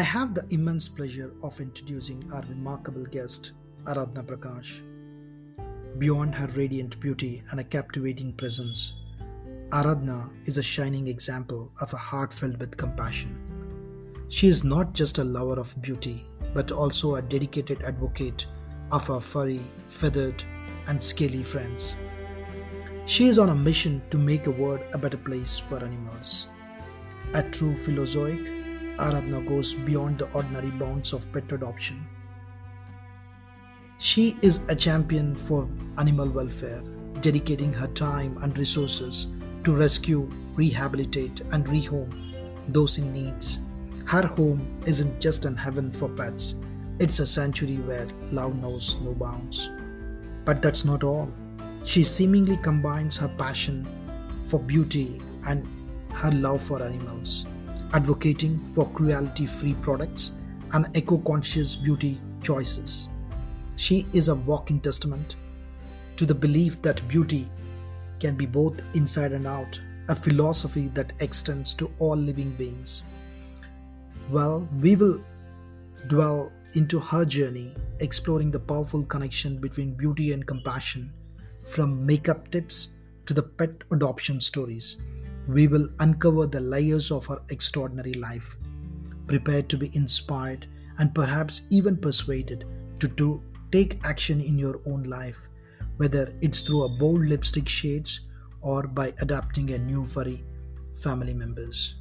I have the immense pleasure of introducing our remarkable guest, Aradhna Prakash. Beyond her radiant beauty and a captivating presence, Aradhna is a shining example of a heart filled with compassion. She is not just a lover of beauty, but also a dedicated advocate of her furry, feathered, and scaly friends. She is on a mission to make a world a better place for animals. A true philozoic, Aradhna goes beyond the ordinary bounds of pet adoption. She is a champion for animal welfare, dedicating her time and resources to rescue, rehabilitate, and rehome those in need. Her home isn't just an heaven for pets, it's a sanctuary where love knows no bounds. But that's not all. She seemingly combines her passion for beauty and her love for animals, advocating for cruelty free products and eco conscious beauty choices. She is a walking testament to the belief that beauty can be both inside and out, a philosophy that extends to all living beings. Well, we will dwell into her journey, exploring the powerful connection between beauty and compassion, from makeup tips to the pet adoption stories. We will uncover the layers of her extraordinary life, prepared to be inspired and perhaps even persuaded to do, take action in your own life whether it's through a bold lipstick shades or by adapting a new furry family members.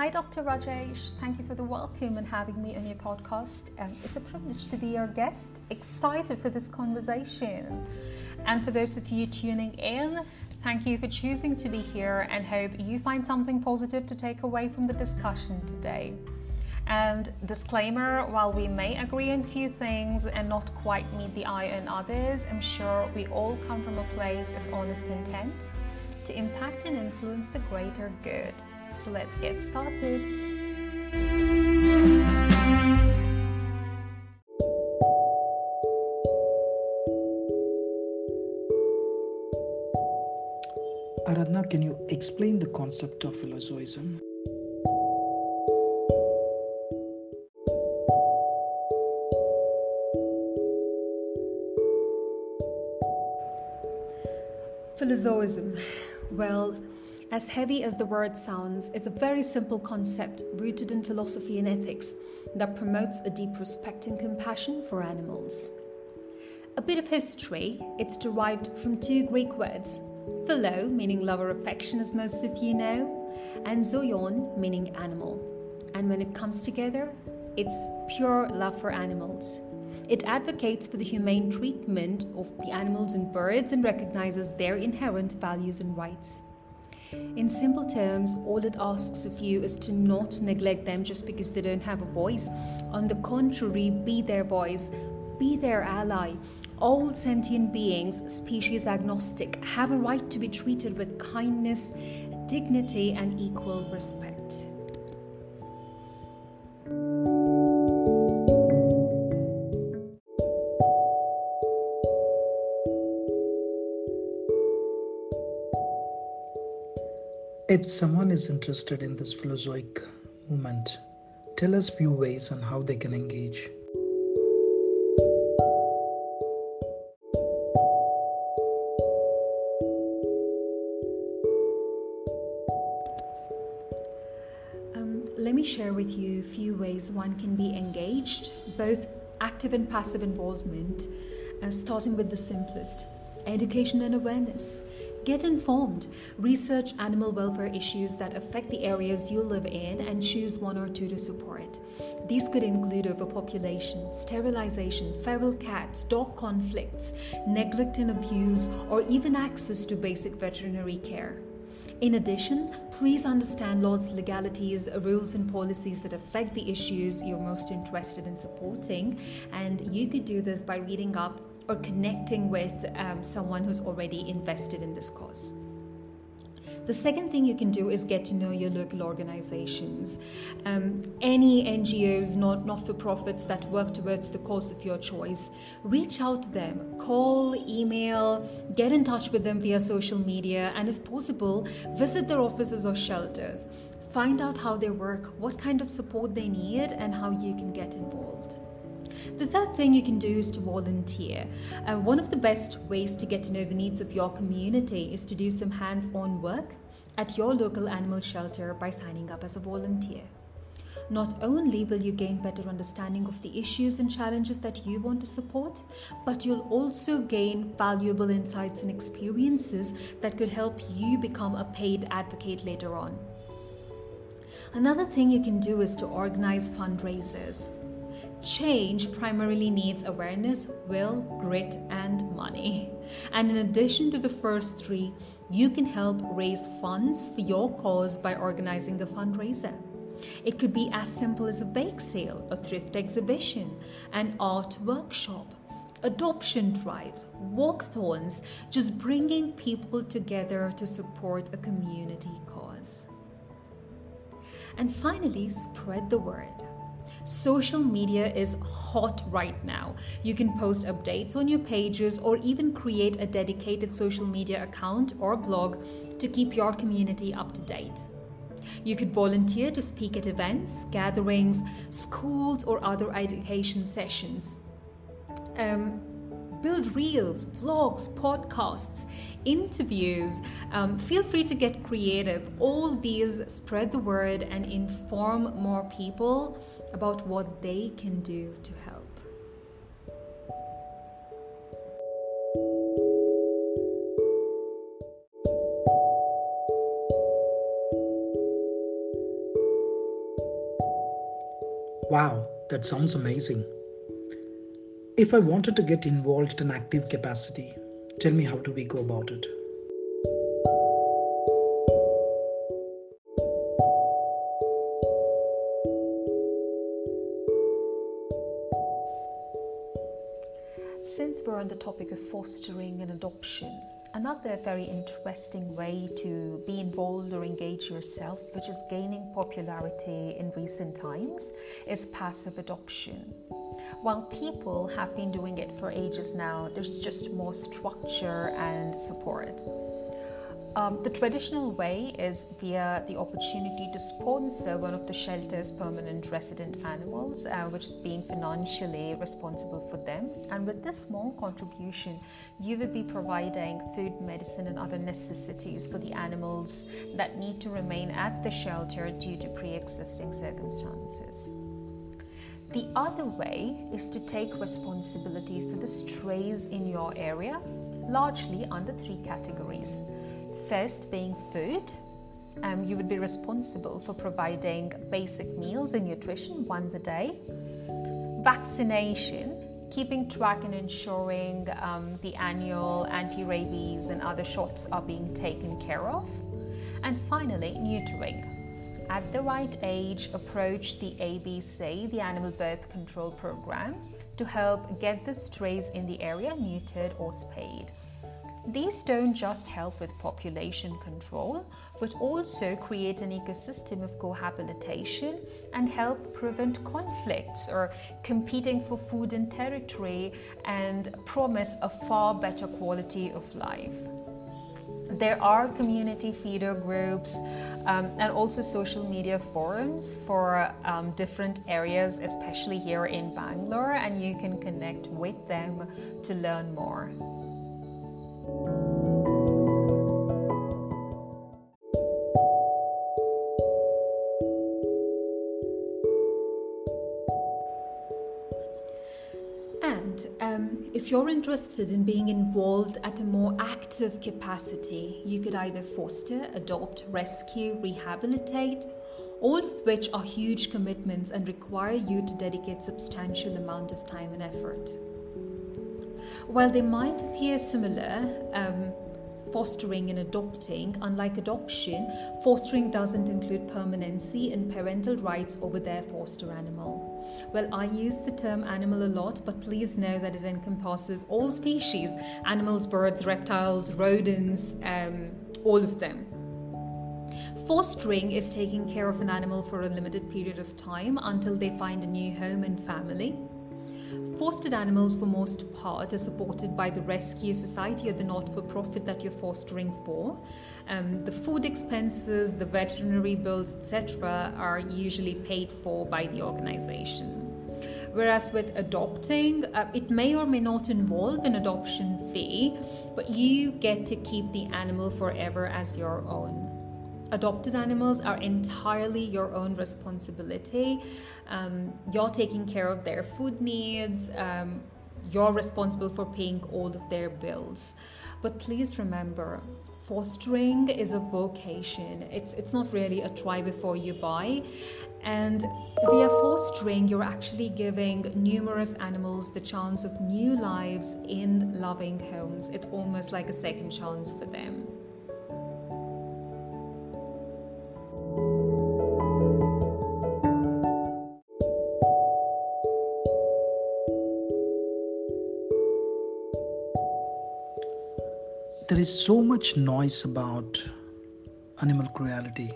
Hi, Dr. Rajesh. Thank you for the welcome and having me on your podcast. Um, it's a privilege to be your guest. Excited for this conversation. And for those of you tuning in, thank you for choosing to be here and hope you find something positive to take away from the discussion today. And disclaimer while we may agree on few things and not quite meet the eye on others, I'm sure we all come from a place of honest intent to impact and influence the greater good. So let's get started. Aradhna, can you explain the concept of philozoism? Philozoism. Well, as heavy as the word sounds, it's a very simple concept rooted in philosophy and ethics that promotes a deep respect and compassion for animals. A bit of history, it's derived from two Greek words, philo, meaning love or affection, as most of you know, and zoion, meaning animal. And when it comes together, it's pure love for animals. It advocates for the humane treatment of the animals and birds and recognizes their inherent values and rights. In simple terms, all it asks of you is to not neglect them just because they don't have a voice. On the contrary, be their voice, be their ally, all sentient beings, species agnostic, have a right to be treated with kindness, dignity, and equal respect. If someone is interested in this philozoic movement, tell us few ways on how they can engage. let me share with you a few ways one can be engaged, both active and passive involvement, uh, starting with the simplest education and awareness. Get informed, research animal welfare issues that affect the areas you live in, and choose one or two to support. These could include overpopulation, sterilization, feral cats, dog conflicts, neglect and abuse, or even access to basic veterinary care. In addition, please understand laws, legalities, rules, and policies that affect the issues you're most interested in supporting. And you could do this by reading up or connecting with um, someone who's already invested in this cause. The second thing you can do is get to know your local organizations. Um, any NGOs, not, not for profits that work towards the cause of your choice, reach out to them. Call, email, get in touch with them via social media, and if possible, visit their offices or shelters. Find out how they work, what kind of support they need, and how you can get involved. The third thing you can do is to volunteer. Uh, one of the best ways to get to know the needs of your community is to do some hands on work at your local animal shelter by signing up as a volunteer. Not only will you gain better understanding of the issues and challenges that you want to support, but you'll also gain valuable insights and experiences that could help you become a paid advocate later on. Another thing you can do is to organize fundraisers. Change primarily needs awareness, will, grit, and money. And in addition to the first three, you can help raise funds for your cause by organizing a fundraiser. It could be as simple as a bake sale, a thrift exhibition, an art workshop, adoption drives, walkathons, just bringing people together to support a community cause. And finally, spread the word. Social media is hot right now. You can post updates on your pages or even create a dedicated social media account or blog to keep your community up to date. You could volunteer to speak at events, gatherings, schools, or other education sessions. Um, build reels, vlogs, podcasts, interviews. Um, feel free to get creative. All these spread the word and inform more people about what they can do to help. Wow, that sounds amazing. If I wanted to get involved in active capacity, tell me how do we go about it? Since we're on the topic of fostering and adoption, another very interesting way to be involved or engage yourself, which is gaining popularity in recent times, is passive adoption. While people have been doing it for ages now, there's just more structure and support. Um, the traditional way is via the opportunity to sponsor one of the shelter's permanent resident animals, uh, which is being financially responsible for them. And with this small contribution, you will be providing food, medicine, and other necessities for the animals that need to remain at the shelter due to pre existing circumstances. The other way is to take responsibility for the strays in your area, largely under three categories first being food. Um, you would be responsible for providing basic meals and nutrition once a day. Vaccination, keeping track and ensuring um, the annual anti rabies and other shots are being taken care of. And finally, neutering. At the right age, approach the ABC, the Animal Birth Control Program, to help get the strays in the area neutered or spayed. These don't just help with population control, but also create an ecosystem of cohabitation and help prevent conflicts or competing for food and territory and promise a far better quality of life. There are community feeder groups um, and also social media forums for um, different areas, especially here in Bangalore, and you can connect with them to learn more. And um, if you're interested in being involved at a more active capacity, you could either foster, adopt, rescue, rehabilitate, all of which are huge commitments and require you to dedicate substantial amount of time and effort. While they might appear similar, um, fostering and adopting, unlike adoption, fostering doesn't include permanency and parental rights over their foster animal. Well, I use the term animal a lot, but please know that it encompasses all species animals, birds, reptiles, rodents, um, all of them. Fostering is taking care of an animal for a limited period of time until they find a new home and family. Fostered animals, for most part, are supported by the rescue society or the not for profit that you're fostering for. Um, the food expenses, the veterinary bills, etc., are usually paid for by the organization. Whereas with adopting, uh, it may or may not involve an adoption fee, but you get to keep the animal forever as your own. Adopted animals are entirely your own responsibility. Um, you're taking care of their food needs. Um, you're responsible for paying all of their bills. But please remember, fostering is a vocation. It's it's not really a try before you buy. And via fostering, you're actually giving numerous animals the chance of new lives in loving homes. It's almost like a second chance for them. Is so much noise about animal cruelty.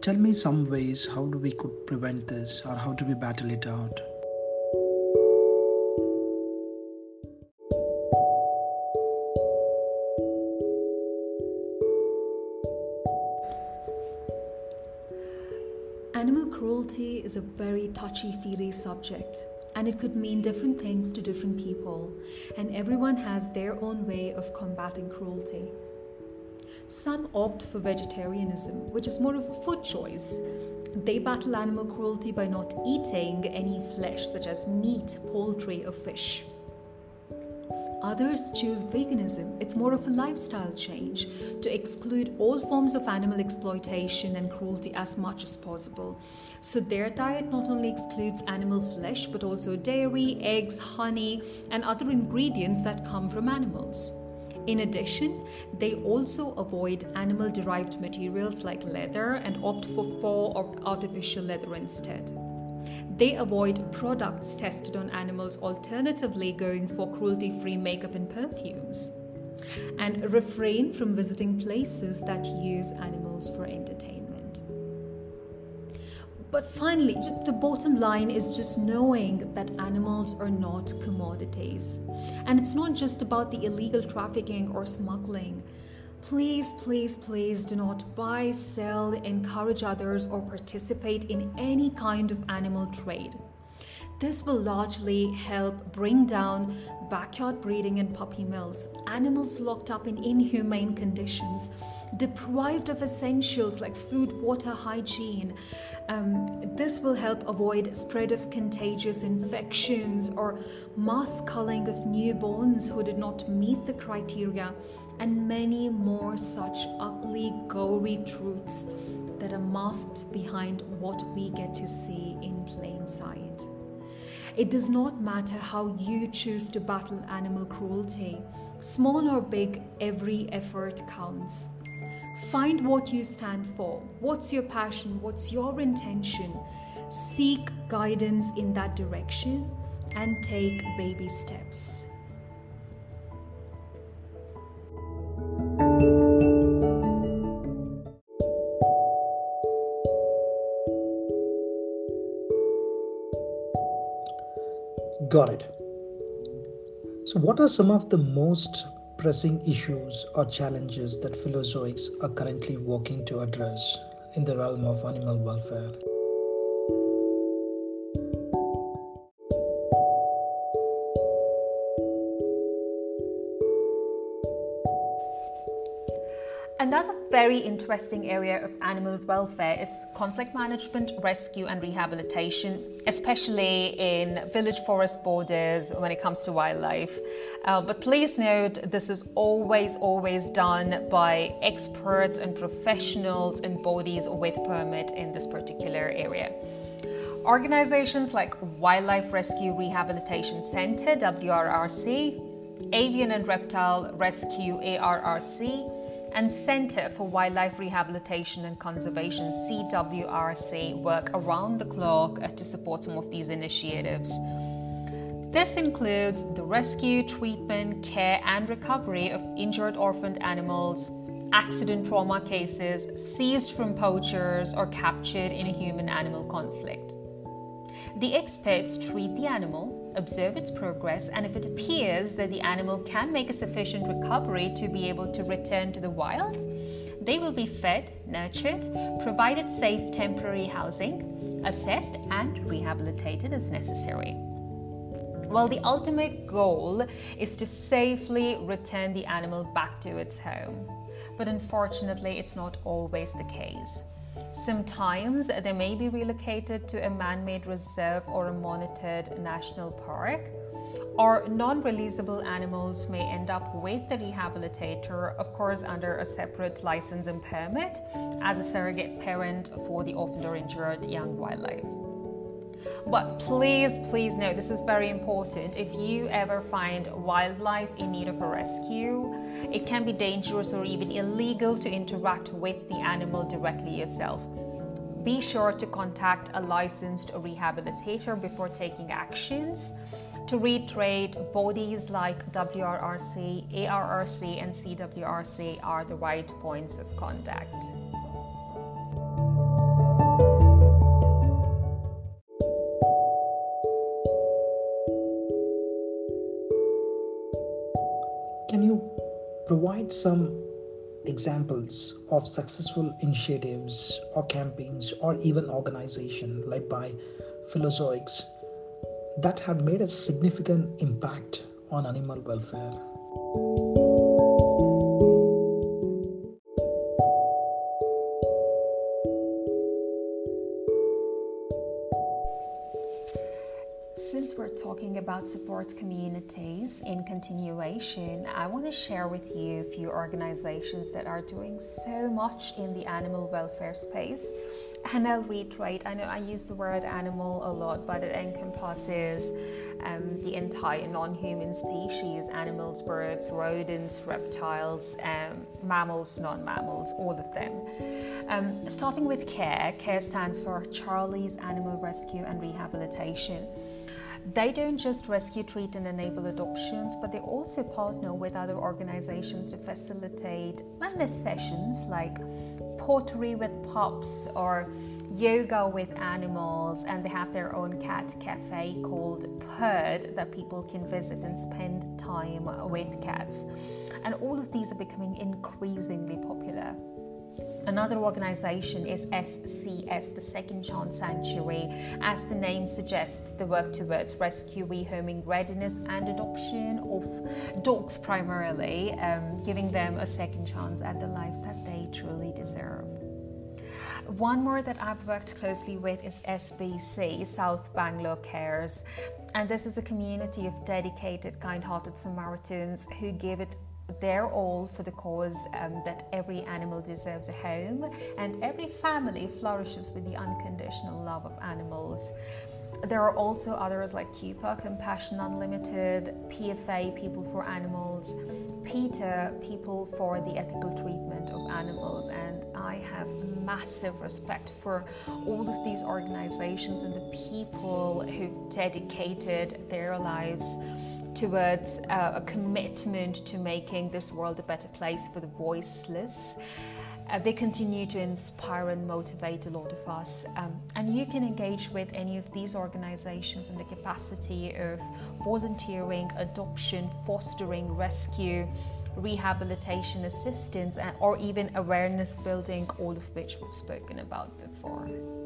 Tell me some ways how do we could prevent this or how do we battle it out? Animal cruelty is a very touchy feely subject and it could mean different things to different people, and everyone has their own way of combating cruelty. Some opt for vegetarianism, which is more of a food choice. They battle animal cruelty by not eating any flesh, such as meat, poultry, or fish. Others choose veganism. It's more of a lifestyle change to exclude all forms of animal exploitation and cruelty as much as possible. So, their diet not only excludes animal flesh but also dairy, eggs, honey, and other ingredients that come from animals. In addition, they also avoid animal derived materials like leather and opt for faux or artificial leather instead. They avoid products tested on animals, alternatively, going for cruelty free makeup and perfumes. And refrain from visiting places that use animals for entertainment. But finally, just the bottom line is just knowing that animals are not commodities. And it's not just about the illegal trafficking or smuggling. Please, please, please do not buy, sell, encourage others, or participate in any kind of animal trade. This will largely help bring down backyard breeding and puppy mills, animals locked up in inhumane conditions, deprived of essentials like food, water, hygiene. Um, this will help avoid spread of contagious infections or mass culling of newborns who did not meet the criteria and many more such ugly, gory truths that are masked behind what we get to see in plain sight. It does not matter how you choose to battle animal cruelty, small or big, every effort counts. Find what you stand for. What's your passion? What's your intention? Seek guidance in that direction and take baby steps. Got it. So, what are some of the most pressing issues or challenges that Philozoics are currently working to address in the realm of animal welfare? Another very interesting area of animal welfare is conflict management, rescue, and rehabilitation, especially in village forest borders when it comes to wildlife. Uh, but please note, this is always, always done by experts and professionals and bodies with permit in this particular area. Organizations like Wildlife Rescue Rehabilitation Center, WRRC, Avian and Reptile Rescue, ARRC, and Center for Wildlife Rehabilitation and Conservation, CWRC, work around the clock uh, to support some of these initiatives. This includes the rescue, treatment, care, and recovery of injured orphaned animals, accident trauma cases seized from poachers or captured in a human animal conflict. The experts treat the animal, observe its progress, and if it appears that the animal can make a sufficient recovery to be able to return to the wild, they will be fed, nurtured, provided safe temporary housing, assessed, and rehabilitated as necessary. Well, the ultimate goal is to safely return the animal back to its home. But unfortunately, it's not always the case. Sometimes they may be relocated to a man made reserve or a monitored national park, or non releasable animals may end up with the rehabilitator, of course, under a separate license and permit, as a surrogate parent for the orphaned or injured young wildlife. But please, please note this is very important. If you ever find wildlife in need of a rescue, it can be dangerous or even illegal to interact with the animal directly yourself. Be sure to contact a licensed rehabilitator before taking actions. To reiterate, bodies like WRRC, ARRC, and CWRC are the right points of contact. Provide some examples of successful initiatives or campaigns or even organization led by Philozoics that had made a significant impact on animal welfare? Talking about support communities in continuation, I want to share with you a few organizations that are doing so much in the animal welfare space. And I'll reiterate, I know I use the word animal a lot, but it encompasses um, the entire non human species animals, birds, rodents, reptiles, um, mammals, non mammals, all of them. Um, starting with CARE, CARE stands for Charlie's Animal Rescue and Rehabilitation. They don't just rescue, treat, and enable adoptions, but they also partner with other organizations to facilitate wellness sessions like pottery with pups or yoga with animals, and they have their own cat cafe called Purd that people can visit and spend time with cats. And all of these are becoming increasingly popular. Another organization is SCS, the Second Chance Sanctuary. As the name suggests, the work towards rescue, rehoming, readiness, and adoption of dogs primarily, um, giving them a second chance at the life that they truly deserve. One more that I've worked closely with is SBC, South Bangalore Cares. And this is a community of dedicated, kind hearted Samaritans who give it they're all for the cause um, that every animal deserves a home and every family flourishes with the unconditional love of animals. There are also others like CUPA, Compassion Unlimited, PFA, People for Animals, PETA, People for the Ethical Treatment of Animals, and I have massive respect for all of these organizations and the people who've dedicated their lives towards uh, a commitment to making this world a better place for the voiceless. Uh, they continue to inspire and motivate a lot of us. Um, and you can engage with any of these organizations in the capacity of volunteering, adoption, fostering, rescue, rehabilitation assistance, and, or even awareness building, all of which we've spoken about before.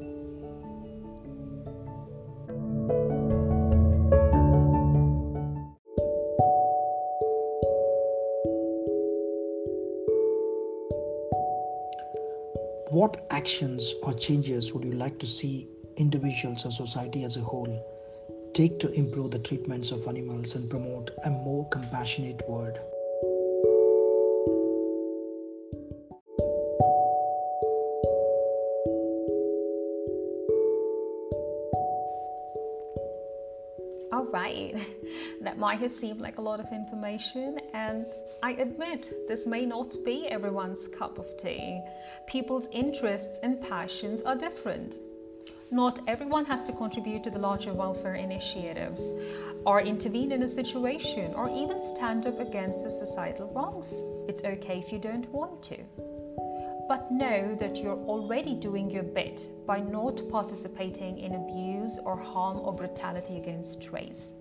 What actions or changes would you like to see individuals or society as a whole take to improve the treatments of animals and promote a more compassionate world? That might have seemed like a lot of information, and I admit this may not be everyone's cup of tea. People's interests and passions are different. Not everyone has to contribute to the larger welfare initiatives. or intervene in a situation, or even stand up against the societal wrongs. It's okay if you don't want to. But know that you're already doing your bit by not participating in abuse or harm or brutality against strays,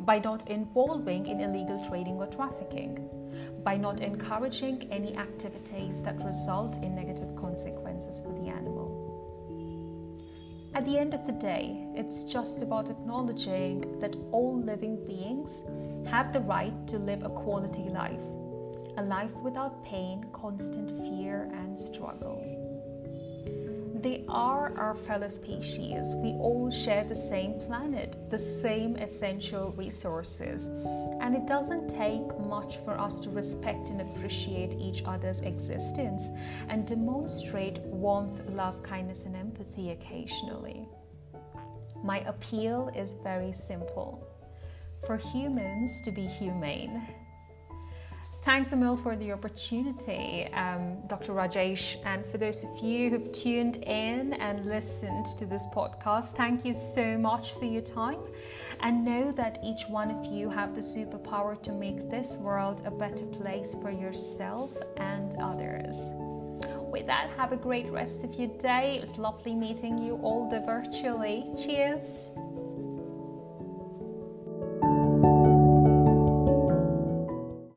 by not involving in illegal trading or trafficking, by not encouraging any activities that result in negative consequences for the animal. At the end of the day, it's just about acknowledging that all living beings have the right to live a quality life, a life without pain, constant fear, and struggle. They are our fellow species. We all share the same planet, the same essential resources, and it doesn't take much for us to respect and appreciate each other's existence and demonstrate warmth, love, kindness, and empathy occasionally. My appeal is very simple for humans to be humane. Thanks, Emil, for the opportunity, um, Dr. Rajesh. And for those of you who've tuned in and listened to this podcast, thank you so much for your time. And know that each one of you have the superpower to make this world a better place for yourself and others. With that, have a great rest of your day. It was lovely meeting you all the virtually. Cheers.